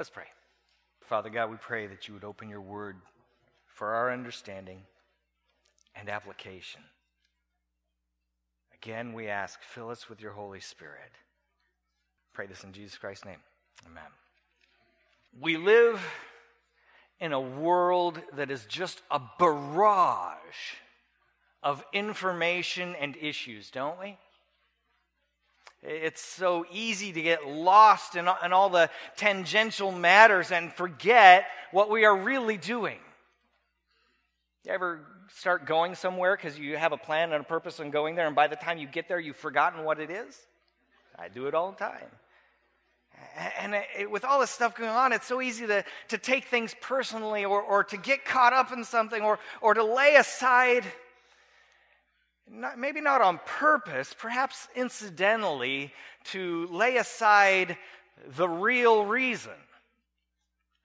Let's pray. Father God, we pray that you would open your word for our understanding and application. Again, we ask, fill us with your Holy Spirit. Pray this in Jesus Christ's name. Amen. We live in a world that is just a barrage of information and issues, don't we? It's so easy to get lost in, in all the tangential matters and forget what we are really doing. You ever start going somewhere because you have a plan and a purpose on going there, and by the time you get there, you've forgotten what it is? I do it all the time. And uh, it, with all this stuff going on, it's so easy to, to take things personally or, or to get caught up in something or, or to lay aside not, maybe not on purpose, perhaps incidentally, to lay aside the real reason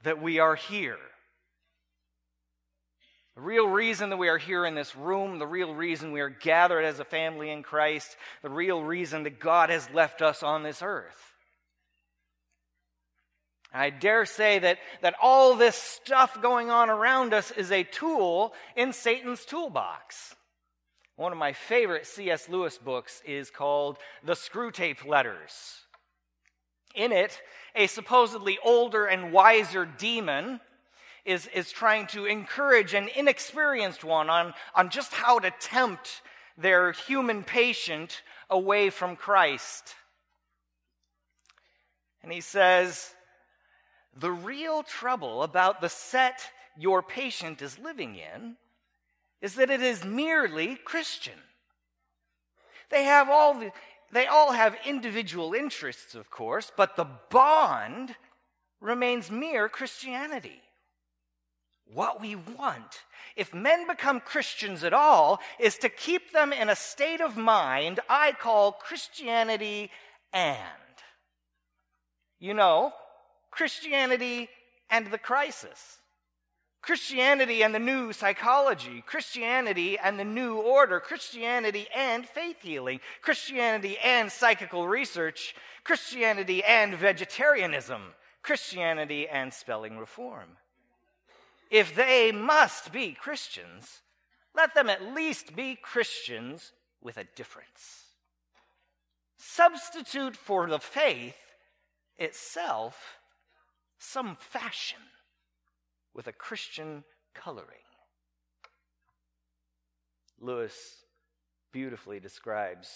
that we are here. The real reason that we are here in this room, the real reason we are gathered as a family in Christ, the real reason that God has left us on this earth. I dare say that, that all this stuff going on around us is a tool in Satan's toolbox. One of my favorite C.S. Lewis books is called The Screwtape Letters. In it, a supposedly older and wiser demon is, is trying to encourage an inexperienced one on, on just how to tempt their human patient away from Christ. And he says, The real trouble about the set your patient is living in is that it is merely Christian. They have all the, they all have individual interests, of course, but the bond remains mere Christianity. What we want, if men become Christians at all, is to keep them in a state of mind I call Christianity and. You know, Christianity and the crisis. Christianity and the new psychology, Christianity and the new order, Christianity and faith healing, Christianity and psychical research, Christianity and vegetarianism, Christianity and spelling reform. If they must be Christians, let them at least be Christians with a difference. Substitute for the faith itself some fashion with a Christian coloring. Lewis beautifully describes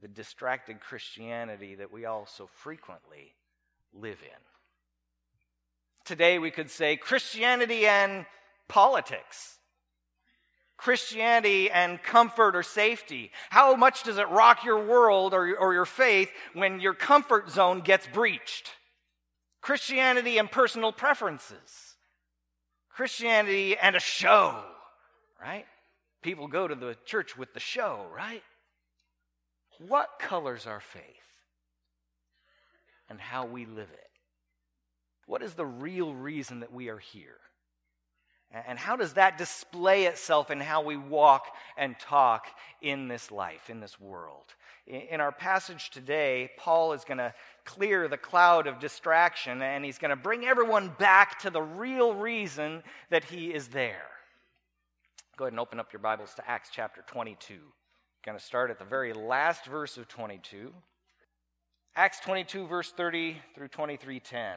the distracted Christianity that we all so frequently live in. Today, we could say Christianity and politics. Christianity and comfort or safety. How much does it rock your world or, or your faith when your comfort zone gets breached? Christianity and personal preferences. Christianity and a show, right? People go to the church with the show, right? What colors our faith and how we live it? What is the real reason that we are here? And how does that display itself in how we walk and talk in this life, in this world? In our passage today, Paul is going to clear the cloud of distraction and he's going to bring everyone back to the real reason that he is there. Go ahead and open up your Bibles to Acts chapter 22. Going to start at the very last verse of 22. Acts 22, verse 30 through 23:10.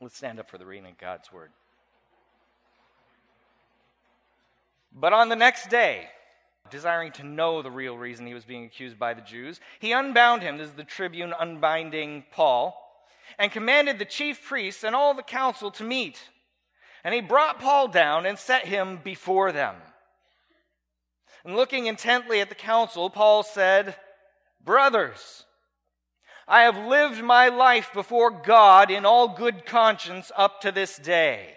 Let's stand up for the reading of God's word. But on the next day, desiring to know the real reason he was being accused by the Jews, he unbound him, this is the tribune unbinding Paul, and commanded the chief priests and all the council to meet. And he brought Paul down and set him before them. And looking intently at the council, Paul said, Brothers, I have lived my life before God in all good conscience up to this day.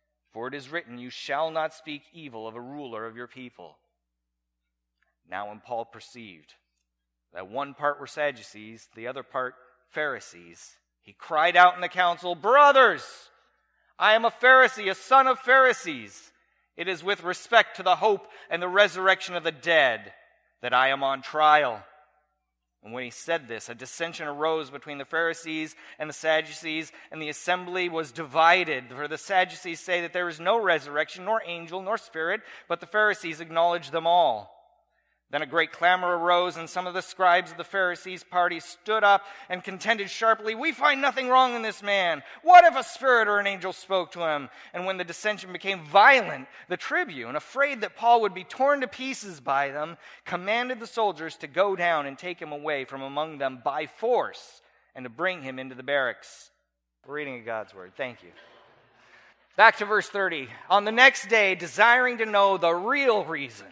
For it is written, You shall not speak evil of a ruler of your people. Now, when Paul perceived that one part were Sadducees, the other part Pharisees, he cried out in the council, Brothers, I am a Pharisee, a son of Pharisees. It is with respect to the hope and the resurrection of the dead that I am on trial. And when he said this, a dissension arose between the Pharisees and the Sadducees, and the assembly was divided. For the Sadducees say that there is no resurrection, nor angel, nor spirit, but the Pharisees acknowledge them all. Then a great clamor arose, and some of the scribes of the Pharisees' party stood up and contended sharply, We find nothing wrong in this man. What if a spirit or an angel spoke to him? And when the dissension became violent, the tribune, afraid that Paul would be torn to pieces by them, commanded the soldiers to go down and take him away from among them by force and to bring him into the barracks. We're reading of God's word. Thank you. Back to verse 30. On the next day, desiring to know the real reason,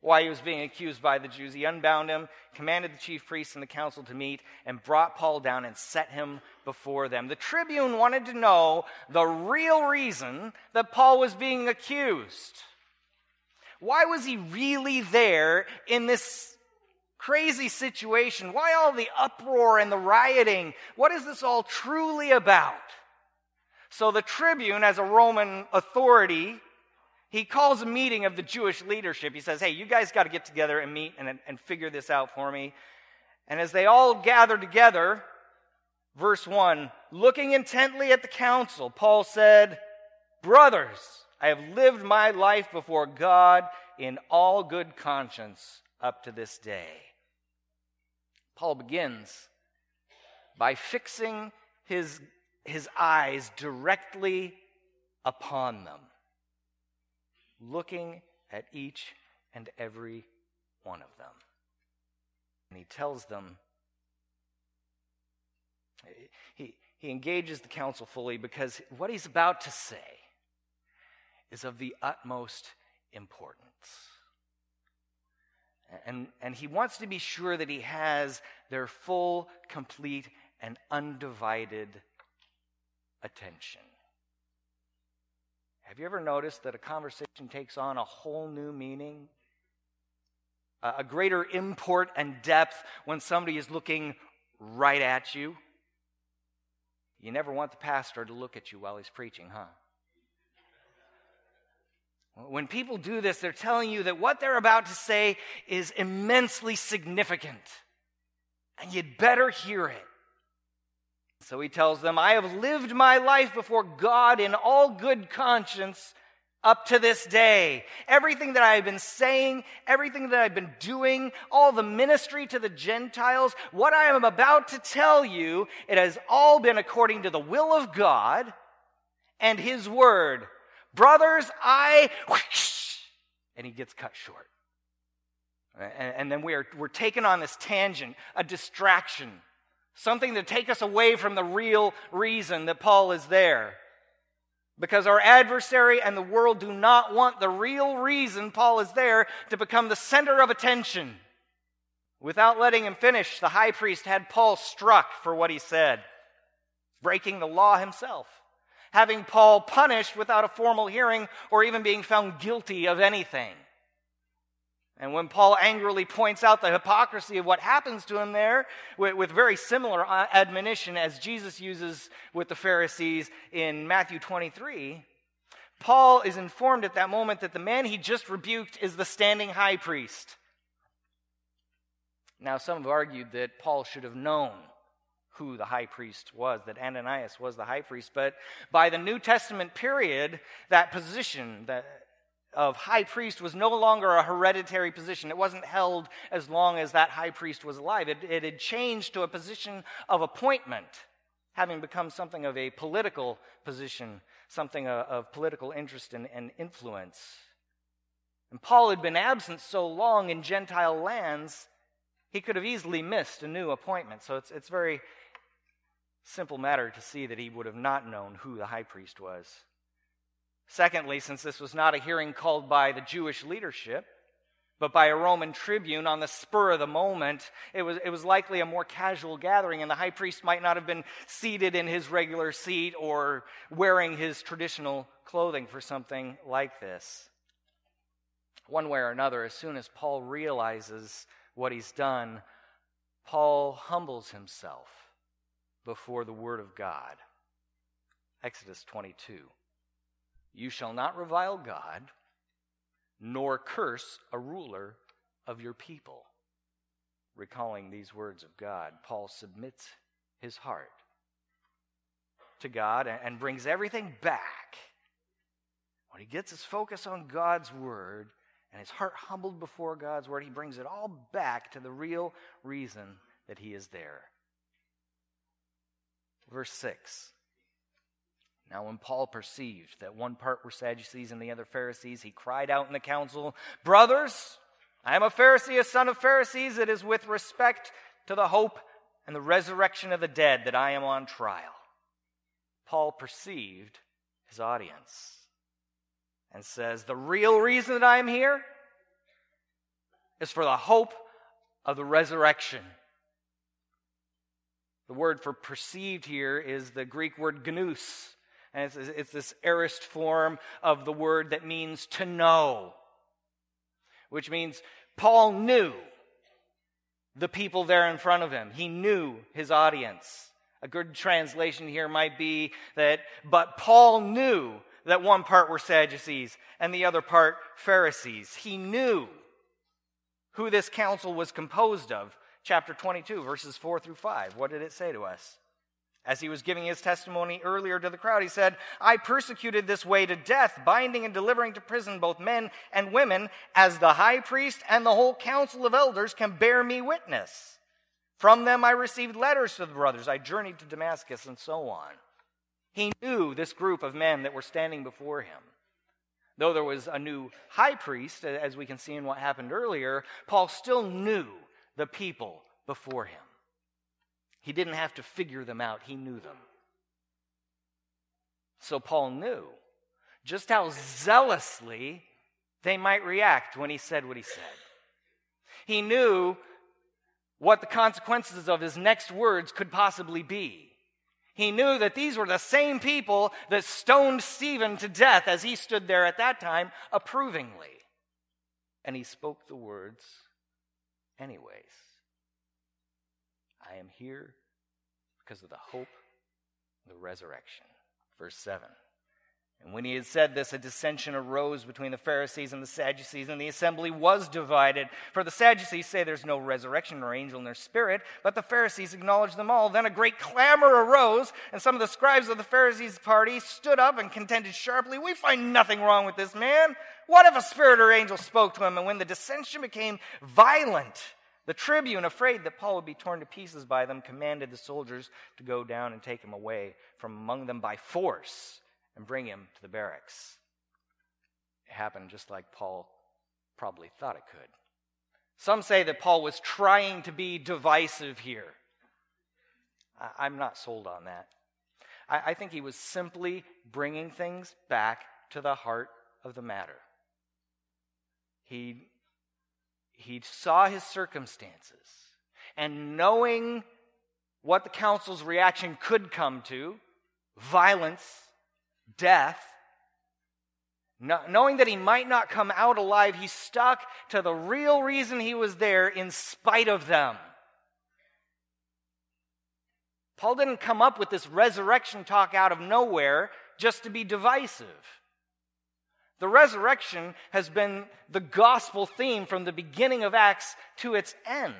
why he was being accused by the Jews. He unbound him, commanded the chief priests and the council to meet, and brought Paul down and set him before them. The tribune wanted to know the real reason that Paul was being accused. Why was he really there in this crazy situation? Why all the uproar and the rioting? What is this all truly about? So the tribune, as a Roman authority, he calls a meeting of the Jewish leadership. He says, Hey, you guys got to get together and meet and, and figure this out for me. And as they all gather together, verse 1 looking intently at the council, Paul said, Brothers, I have lived my life before God in all good conscience up to this day. Paul begins by fixing his, his eyes directly upon them looking at each and every one of them. And he tells them, he, he engages the council fully because what he's about to say is of the utmost importance. And, and he wants to be sure that he has their full, complete, and undivided attention. Have you ever noticed that a conversation takes on a whole new meaning? A greater import and depth when somebody is looking right at you? You never want the pastor to look at you while he's preaching, huh? When people do this, they're telling you that what they're about to say is immensely significant, and you'd better hear it. So he tells them, I have lived my life before God in all good conscience up to this day. Everything that I've been saying, everything that I've been doing, all the ministry to the Gentiles, what I am about to tell you, it has all been according to the will of God and his word. Brothers, I, and he gets cut short. And, then we are, we're taken on this tangent, a distraction something to take us away from the real reason that Paul is there. Because our adversary and the world do not want the real reason Paul is there to become the center of attention. Without letting him finish, the high priest had Paul struck for what he said, breaking the law himself, having Paul punished without a formal hearing or even being found guilty of anything. And when Paul angrily points out the hypocrisy of what happens to him there, with, with, very similar uh, admonition as Jesus uses with the Pharisees in Matthew 23, Paul is informed at that moment that the man he just rebuked is the standing high priest. Now, some have argued that Paul should have known who the high priest was, that Ananias was the high priest, but by the New Testament period, that position, that of high priest was no longer a hereditary position. It wasn't held as long as that high priest was alive. It, it, had changed to a position of appointment, having become something of a political position, something of, of political interest and, and influence. And Paul had been absent so long in Gentile lands, he could have easily missed a new appointment. So it's, it's very simple matter to see that he would have not known who the high priest was. Secondly, since this was not a hearing called by the Jewish leadership, but by a Roman tribune on the spur of the moment. It was, it was likely a more casual gathering, and the high priest might not have been seated in his regular seat or wearing his traditional clothing for something like this. One way or another, as soon as Paul realizes what he's done, Paul humbles himself before the Word of God. Exodus 22. You shall not revile God nor curse a ruler of your people. Recalling these words of God, Paul submits his heart to God and brings everything back. When he gets his focus on God's word and his heart humbled before God's word, he brings it all back to the real reason that he is there. Verse 6 now, when Paul perceived that one part were Sadducees and the other Pharisees, he cried out in the council, Brothers, I am a Pharisee, a son of Pharisees. It is with respect to the hope and the resurrection of the dead that I am on trial. Paul perceived his audience and says, The real reason that I am here is for the hope of the resurrection. The word for perceived here is the Greek word gnous. And it's, it's this aorist form of the word that means to know, which means Paul knew the people there in front of him. He knew his audience. A good translation here might be that, but Paul knew that one part were Sadducees and the other part Pharisees. He knew who this council was composed of. Chapter 22, verses 4 through 5. What did it say to us? As he was giving his testimony earlier to the crowd, he said, I persecuted this way to death, binding and delivering to prison both men and women, as the high priest and the whole council of elders can bear me witness. From them I received letters to the brothers. I journeyed to Damascus and so on. He knew this group of men that were standing before him. Though there was a new high priest, as we can see in what happened earlier, Paul still knew the people before him. He didn't have to figure them out, he knew them. So Paul knew just how zealously they might react when he said what he said. He knew what the consequences of his next words could possibly be. He knew that these were the same people that stoned Stephen to death as he stood there at that time approvingly. And he spoke the words anyways. I am here because of the hope the resurrection. Verse 7. And when he had said this, a dissension arose between the Pharisees and the Sadducees, and the assembly was divided. For the Sadducees say there's no resurrection or angel their spirit, but the Pharisees acknowledge them all. Then a great clamor arose, and some of the scribes of the Pharisees' party stood up and contended sharply, We find nothing wrong with this man. What if a spirit or angel spoke to him? And when the dissension became violent, the tribune, afraid that Paul would be torn to pieces by them, commanded the soldiers to go down and take him away from among them by force and bring him to the barracks. It happened just like Paul probably thought it could. Some say that Paul was trying to be divisive here. I, am not sold on that. I, I think he was simply bringing things back to the heart of the matter. He he saw his circumstances. And knowing what the council's reaction could come to violence, death knowing that he might not come out alive, he stuck to the real reason he was there in spite of them. Paul didn't come up with this resurrection talk out of nowhere just to be divisive. The resurrection has been the gospel theme from the beginning of Acts to its end.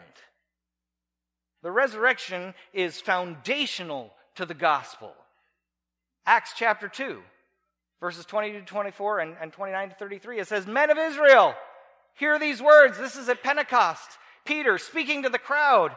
The resurrection is foundational to the gospel. Acts chapter 2, verses 20 to 24 and, and 29 to 33, it says, Men of Israel, hear these words. This is at Pentecost. Peter speaking to the crowd.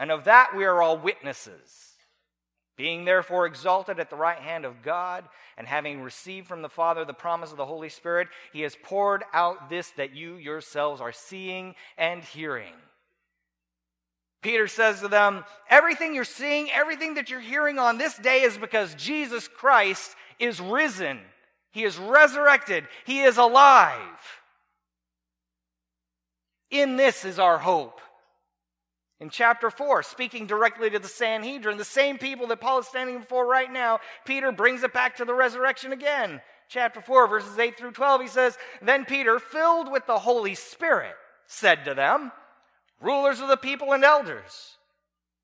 and of that we are all witnesses. Being therefore exalted at the right hand of God, and having received from the Father the promise of the Holy Spirit, he has poured out this that you yourselves are seeing and hearing. Peter says to them, Everything you're seeing, everything that you're hearing on this day is because Jesus Christ is risen. He is resurrected. He is alive. In this is our hope. In chapter 4, speaking directly to the Sanhedrin, the same people that Paul is standing before right now, Peter brings it back to the resurrection again. Chapter 4, verses 8 through 12, he says, Then Peter, filled with the Holy Spirit, said to them, Rulers of the people and elders,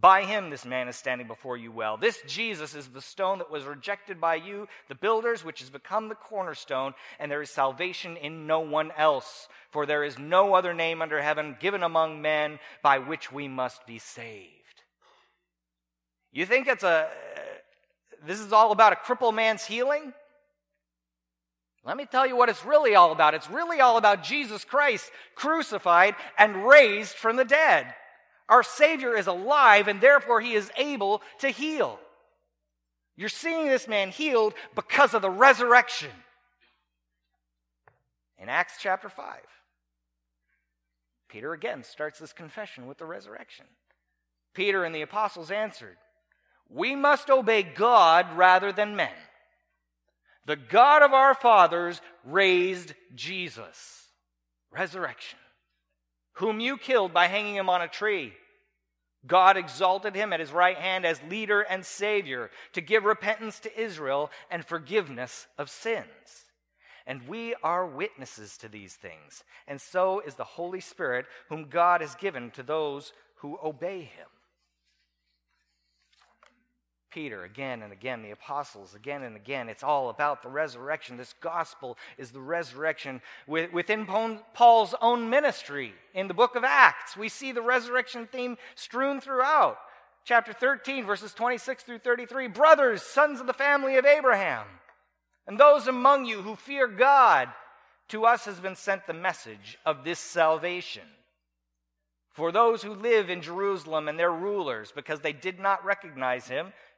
by him, this man is standing before you well. This Jesus is the stone that was rejected by you, the builders, which has become the cornerstone, and there is salvation in no one else. For there is no other name under heaven given among men by which we must be saved. You think it's a. This is all about a crippled man's healing? Let me tell you what it's really all about. It's really all about Jesus Christ crucified and raised from the dead. Our Savior is alive, and therefore he is able to heal. You're seeing this man healed because of the resurrection. In Acts chapter 5, Peter again starts this confession with the resurrection. Peter and the apostles answered, We must obey God rather than men. The God of our fathers raised Jesus. Resurrection whom you killed by hanging him on a tree. God exalted him at his right hand as leader and savior to give repentance to Israel and forgiveness of sins. And we are witnesses to these things, and so is the Holy Spirit, whom God has given to those who obey him. Peter again and again, the apostles again and again. It's all about the resurrection. This gospel is the resurrection within Paul's own ministry. In the book of Acts, we see the resurrection theme strewn throughout. Chapter 13, verses 26 through 33 Brothers, sons of the family of Abraham, and those among you who fear God, to us has been sent the message of this salvation. For those who live in Jerusalem and their rulers, because they did not recognize him,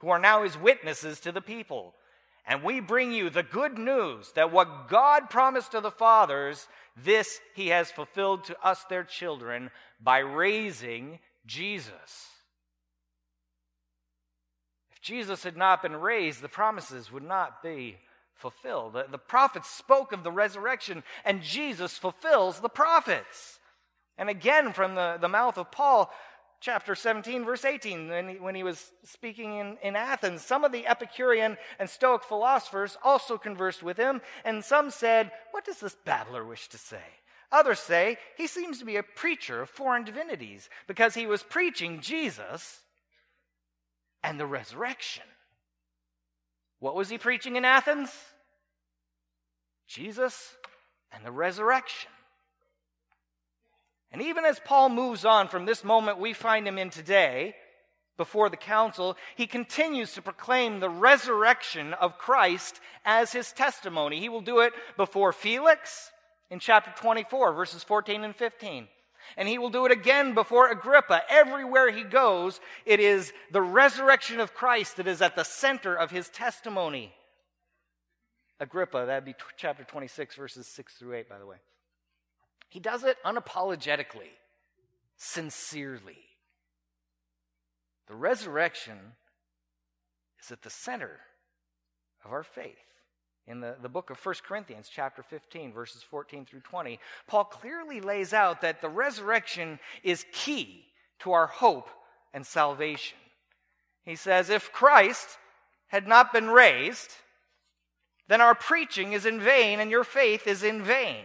who are now his witnesses to the people. And we bring you the good news that what God promised to the fathers, this he has fulfilled to us, their children, by raising Jesus. If Jesus had not been raised, the promises would not be fulfilled. The, the prophets spoke of the resurrection, and Jesus fulfills the prophets. And again, from the, the mouth of Paul, chapter 17, verse 18, when he, when he was speaking in, in Athens, some of the Epicurean and Stoic philosophers also conversed with him, and some said, What does this babbler wish to say? Others say he seems to be a preacher of foreign divinities because he was preaching Jesus and the resurrection. What was he preaching in Athens? Jesus and the resurrection. And even as Paul moves on from this moment we find him in today, before the council, he continues to proclaim the resurrection of Christ as his testimony. He will do it before Felix, in chapter 24, verses 14 and 15. And he will do it again before Agrippa. Everywhere he goes, it is the resurrection of Christ that is at the center of his testimony. Agrippa, that'd be t- chapter 26, verses 6 through 8, by the way. He does it unapologetically, sincerely. The resurrection is at the center of our faith in the, the book of 1 Corinthians, chapter 15, verses 14 through 20, Paul clearly lays out that the resurrection is key to our hope and salvation. He says, If Christ had not been raised, then our preaching is in vain and your faith is in vain.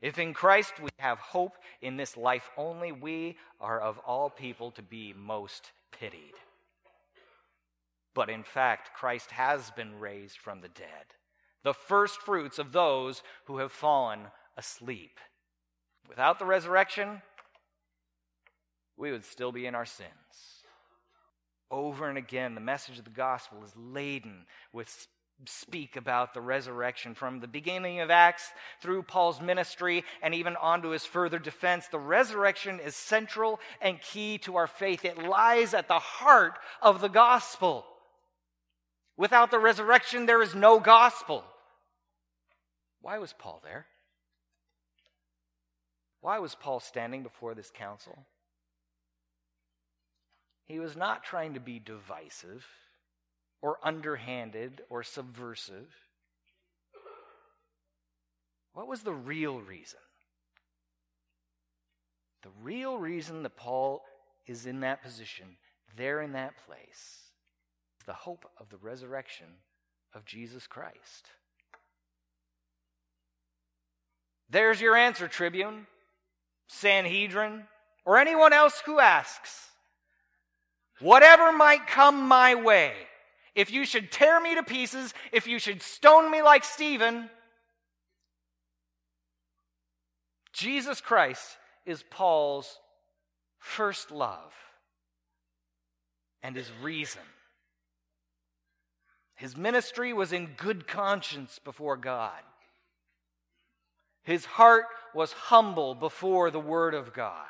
If in Christ we have hope in this life only, we are of all people to be most pitied. But in fact, Christ has been raised from the dead the first fruits of those who have fallen asleep. Without the resurrection, we would still be in our sins. Over and again, the message of the gospel is laden with speak about the resurrection from the beginning of Acts through Paul's ministry and even onto his further defense. The resurrection is central and key to our faith. It lies at the heart of the gospel. Without the resurrection, there is no gospel. Why was Paul there? Why was Paul standing before this council? He was not trying to be divisive or underhanded or subversive. What was the real reason? The real reason that Paul is in that position, there in that place, is the hope of the resurrection of Jesus Christ. There's your answer, Tribune, Sanhedrin, or anyone else who asks. Whatever might come my way, if you should tear me to pieces, if you should stone me like Stephen, Jesus Christ is Paul's first love and his reason. His ministry was in good conscience before God. His heart was humble before the Word of God,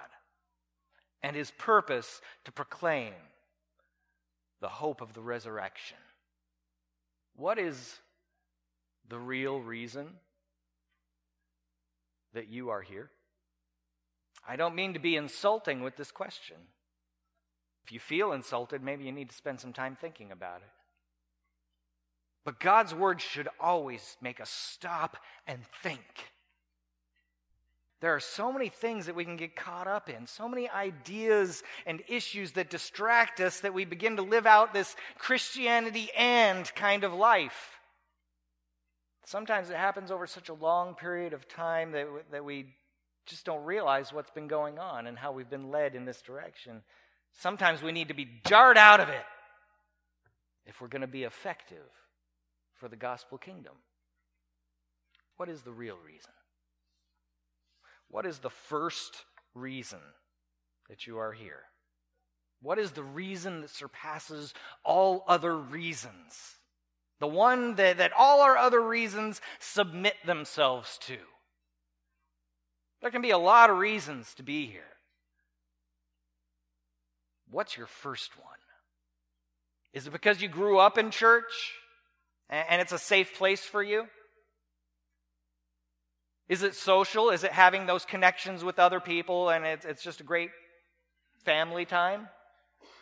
and his purpose to proclaim the hope of the resurrection. What is the real reason that you are here? I don't mean to be insulting with this question. If you feel insulted, maybe you need to spend some time thinking about it. But God's word should always make us stop and think. There are so many things that we can get caught up in, so many ideas and issues that distract us that we begin to live out this Christianity and kind of life. Sometimes it happens over such a long period of time that, that we just don't realize what's been going on and how we've been led in this direction. Sometimes we need to be jarred out of it if we're going to be effective for the gospel kingdom. What is the real reason? What is the first reason that you are here? What is the reason that surpasses all other reasons? The one that, that all our other reasons submit themselves to. There can be a lot of reasons to be here. What's your first one? Is it because you grew up in church and it's a safe place for you? Is it social? Is it having those connections with other people and it's, it's just a great family time?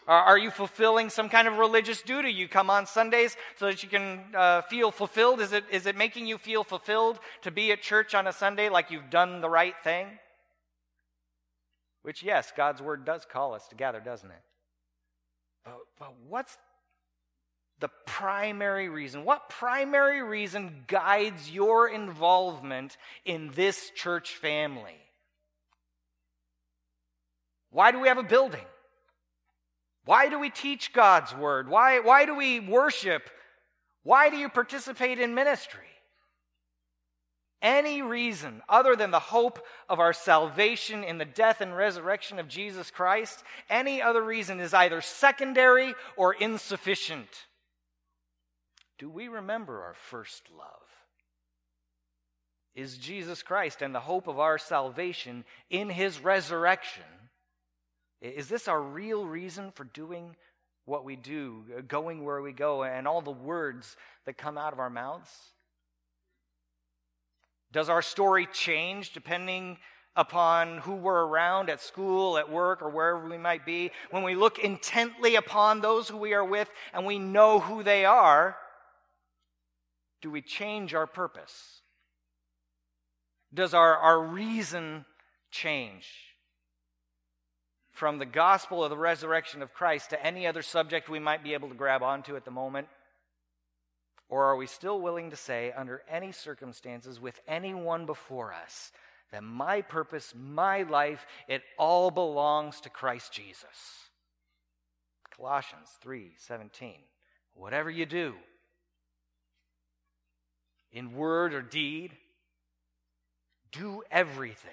Are you fulfilling some kind of religious duty? You come on Sundays so that you can uh, feel fulfilled? Is it, is it making you feel fulfilled to be at church on a Sunday like you've done the right thing? Which, yes, God's word does call us to gather, doesn't it? But, but what's, the primary reason? What primary reason guides your involvement in this church family? Why do we have a building? Why do we teach God's word? Why, why do we worship? Why do you participate in ministry? Any reason other than the hope of our salvation in the death and resurrection of Jesus Christ, any other reason is either secondary or insufficient. Do we remember our first love? Is Jesus Christ and the hope of our salvation in his resurrection? Is this our real reason for doing what we do, uh, going where we go, and all the words that come out of our mouths? Does our story change depending upon who we're around at school, at work, or wherever we might be? When we look intently upon those who we are with and we know who they are, do we change our purpose? Does our, our reason change? From the gospel of the resurrection of Christ to any other subject we might be able to grab onto at the moment? Or are we still willing to say, under any circumstances, with anyone before us, that my purpose, my life, it all belongs to Christ Jesus? Colossians 3 17. Whatever you do, in word or deed. Do everything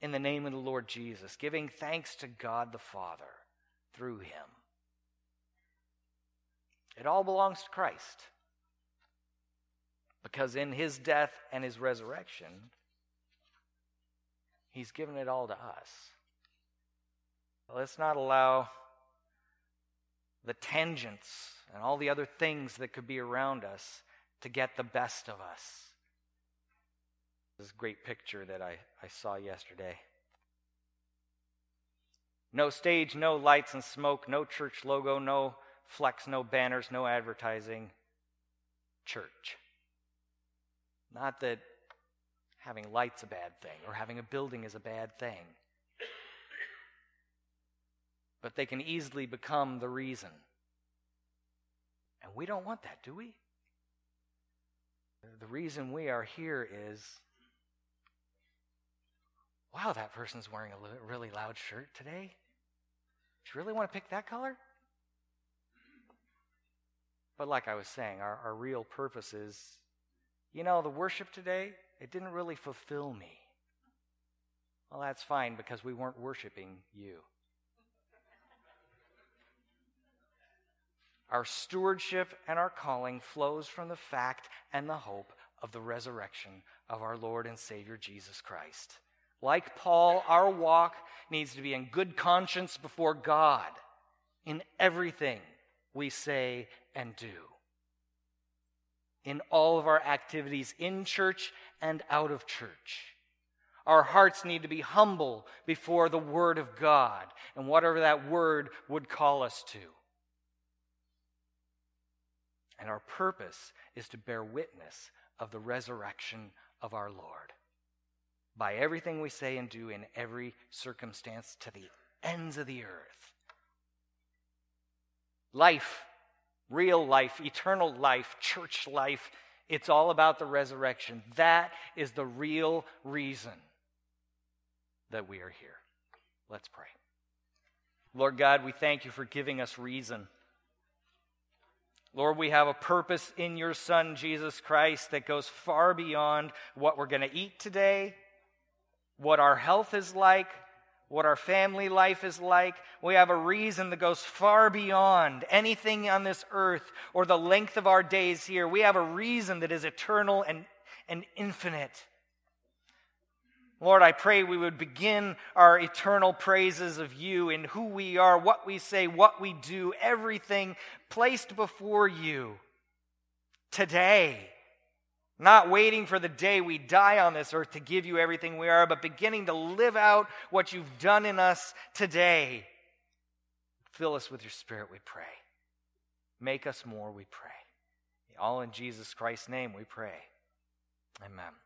in the name of the Lord Jesus, giving thanks to God the Father through him. It all belongs to Christ. Because in his death and his resurrection, he's given it all to us. Let's not allow the tangents and all the other things that could be around us to get the best of us. This great picture that I, I saw yesterday. No stage, no lights and smoke, no church logo, no flex, no banners, no advertising. Church. Not that having lights a bad thing or having a building is a bad thing. But they can easily become the reason. And we don't want that, do we? The reason we are here is wow, that person's wearing a really loud shirt today. Do you really want to pick that color? But like I was saying, our, our real purpose is you know, the worship today, it didn't really fulfill me. Well, that's fine because we weren't worshiping you. Our stewardship and our calling flows from the fact and the hope of the resurrection of our Lord and Savior Jesus Christ. Like Paul, our walk needs to be in good conscience before God in everything we say and do. In all of our activities in church and out of church. Our hearts need to be humble before the Word of God and whatever that Word would call us to. And our purpose is to bear witness of the resurrection of our Lord by everything we say and do in every circumstance to the ends of the earth. Life, real life, eternal life, church life, it's all about the resurrection. That is the real reason that we are here. Let's pray. Lord God, we thank you for giving us reason. Lord, we have a purpose in your Son, Jesus Christ, that goes far beyond what we're going to eat today, what our health is like, what our family life is like. We have a reason that goes far beyond anything on this earth or the length of our days here. We have a reason that is eternal and, and infinite. Lord, I pray we would begin our eternal praises of you in who we are, what we say, what we do, everything placed before you today. Not waiting for the day we die on this earth to give you everything we are, but beginning to live out what you've done in us today. Fill us with your spirit, we pray. Make us more, we pray. All in Jesus Christ's name we pray. Amen.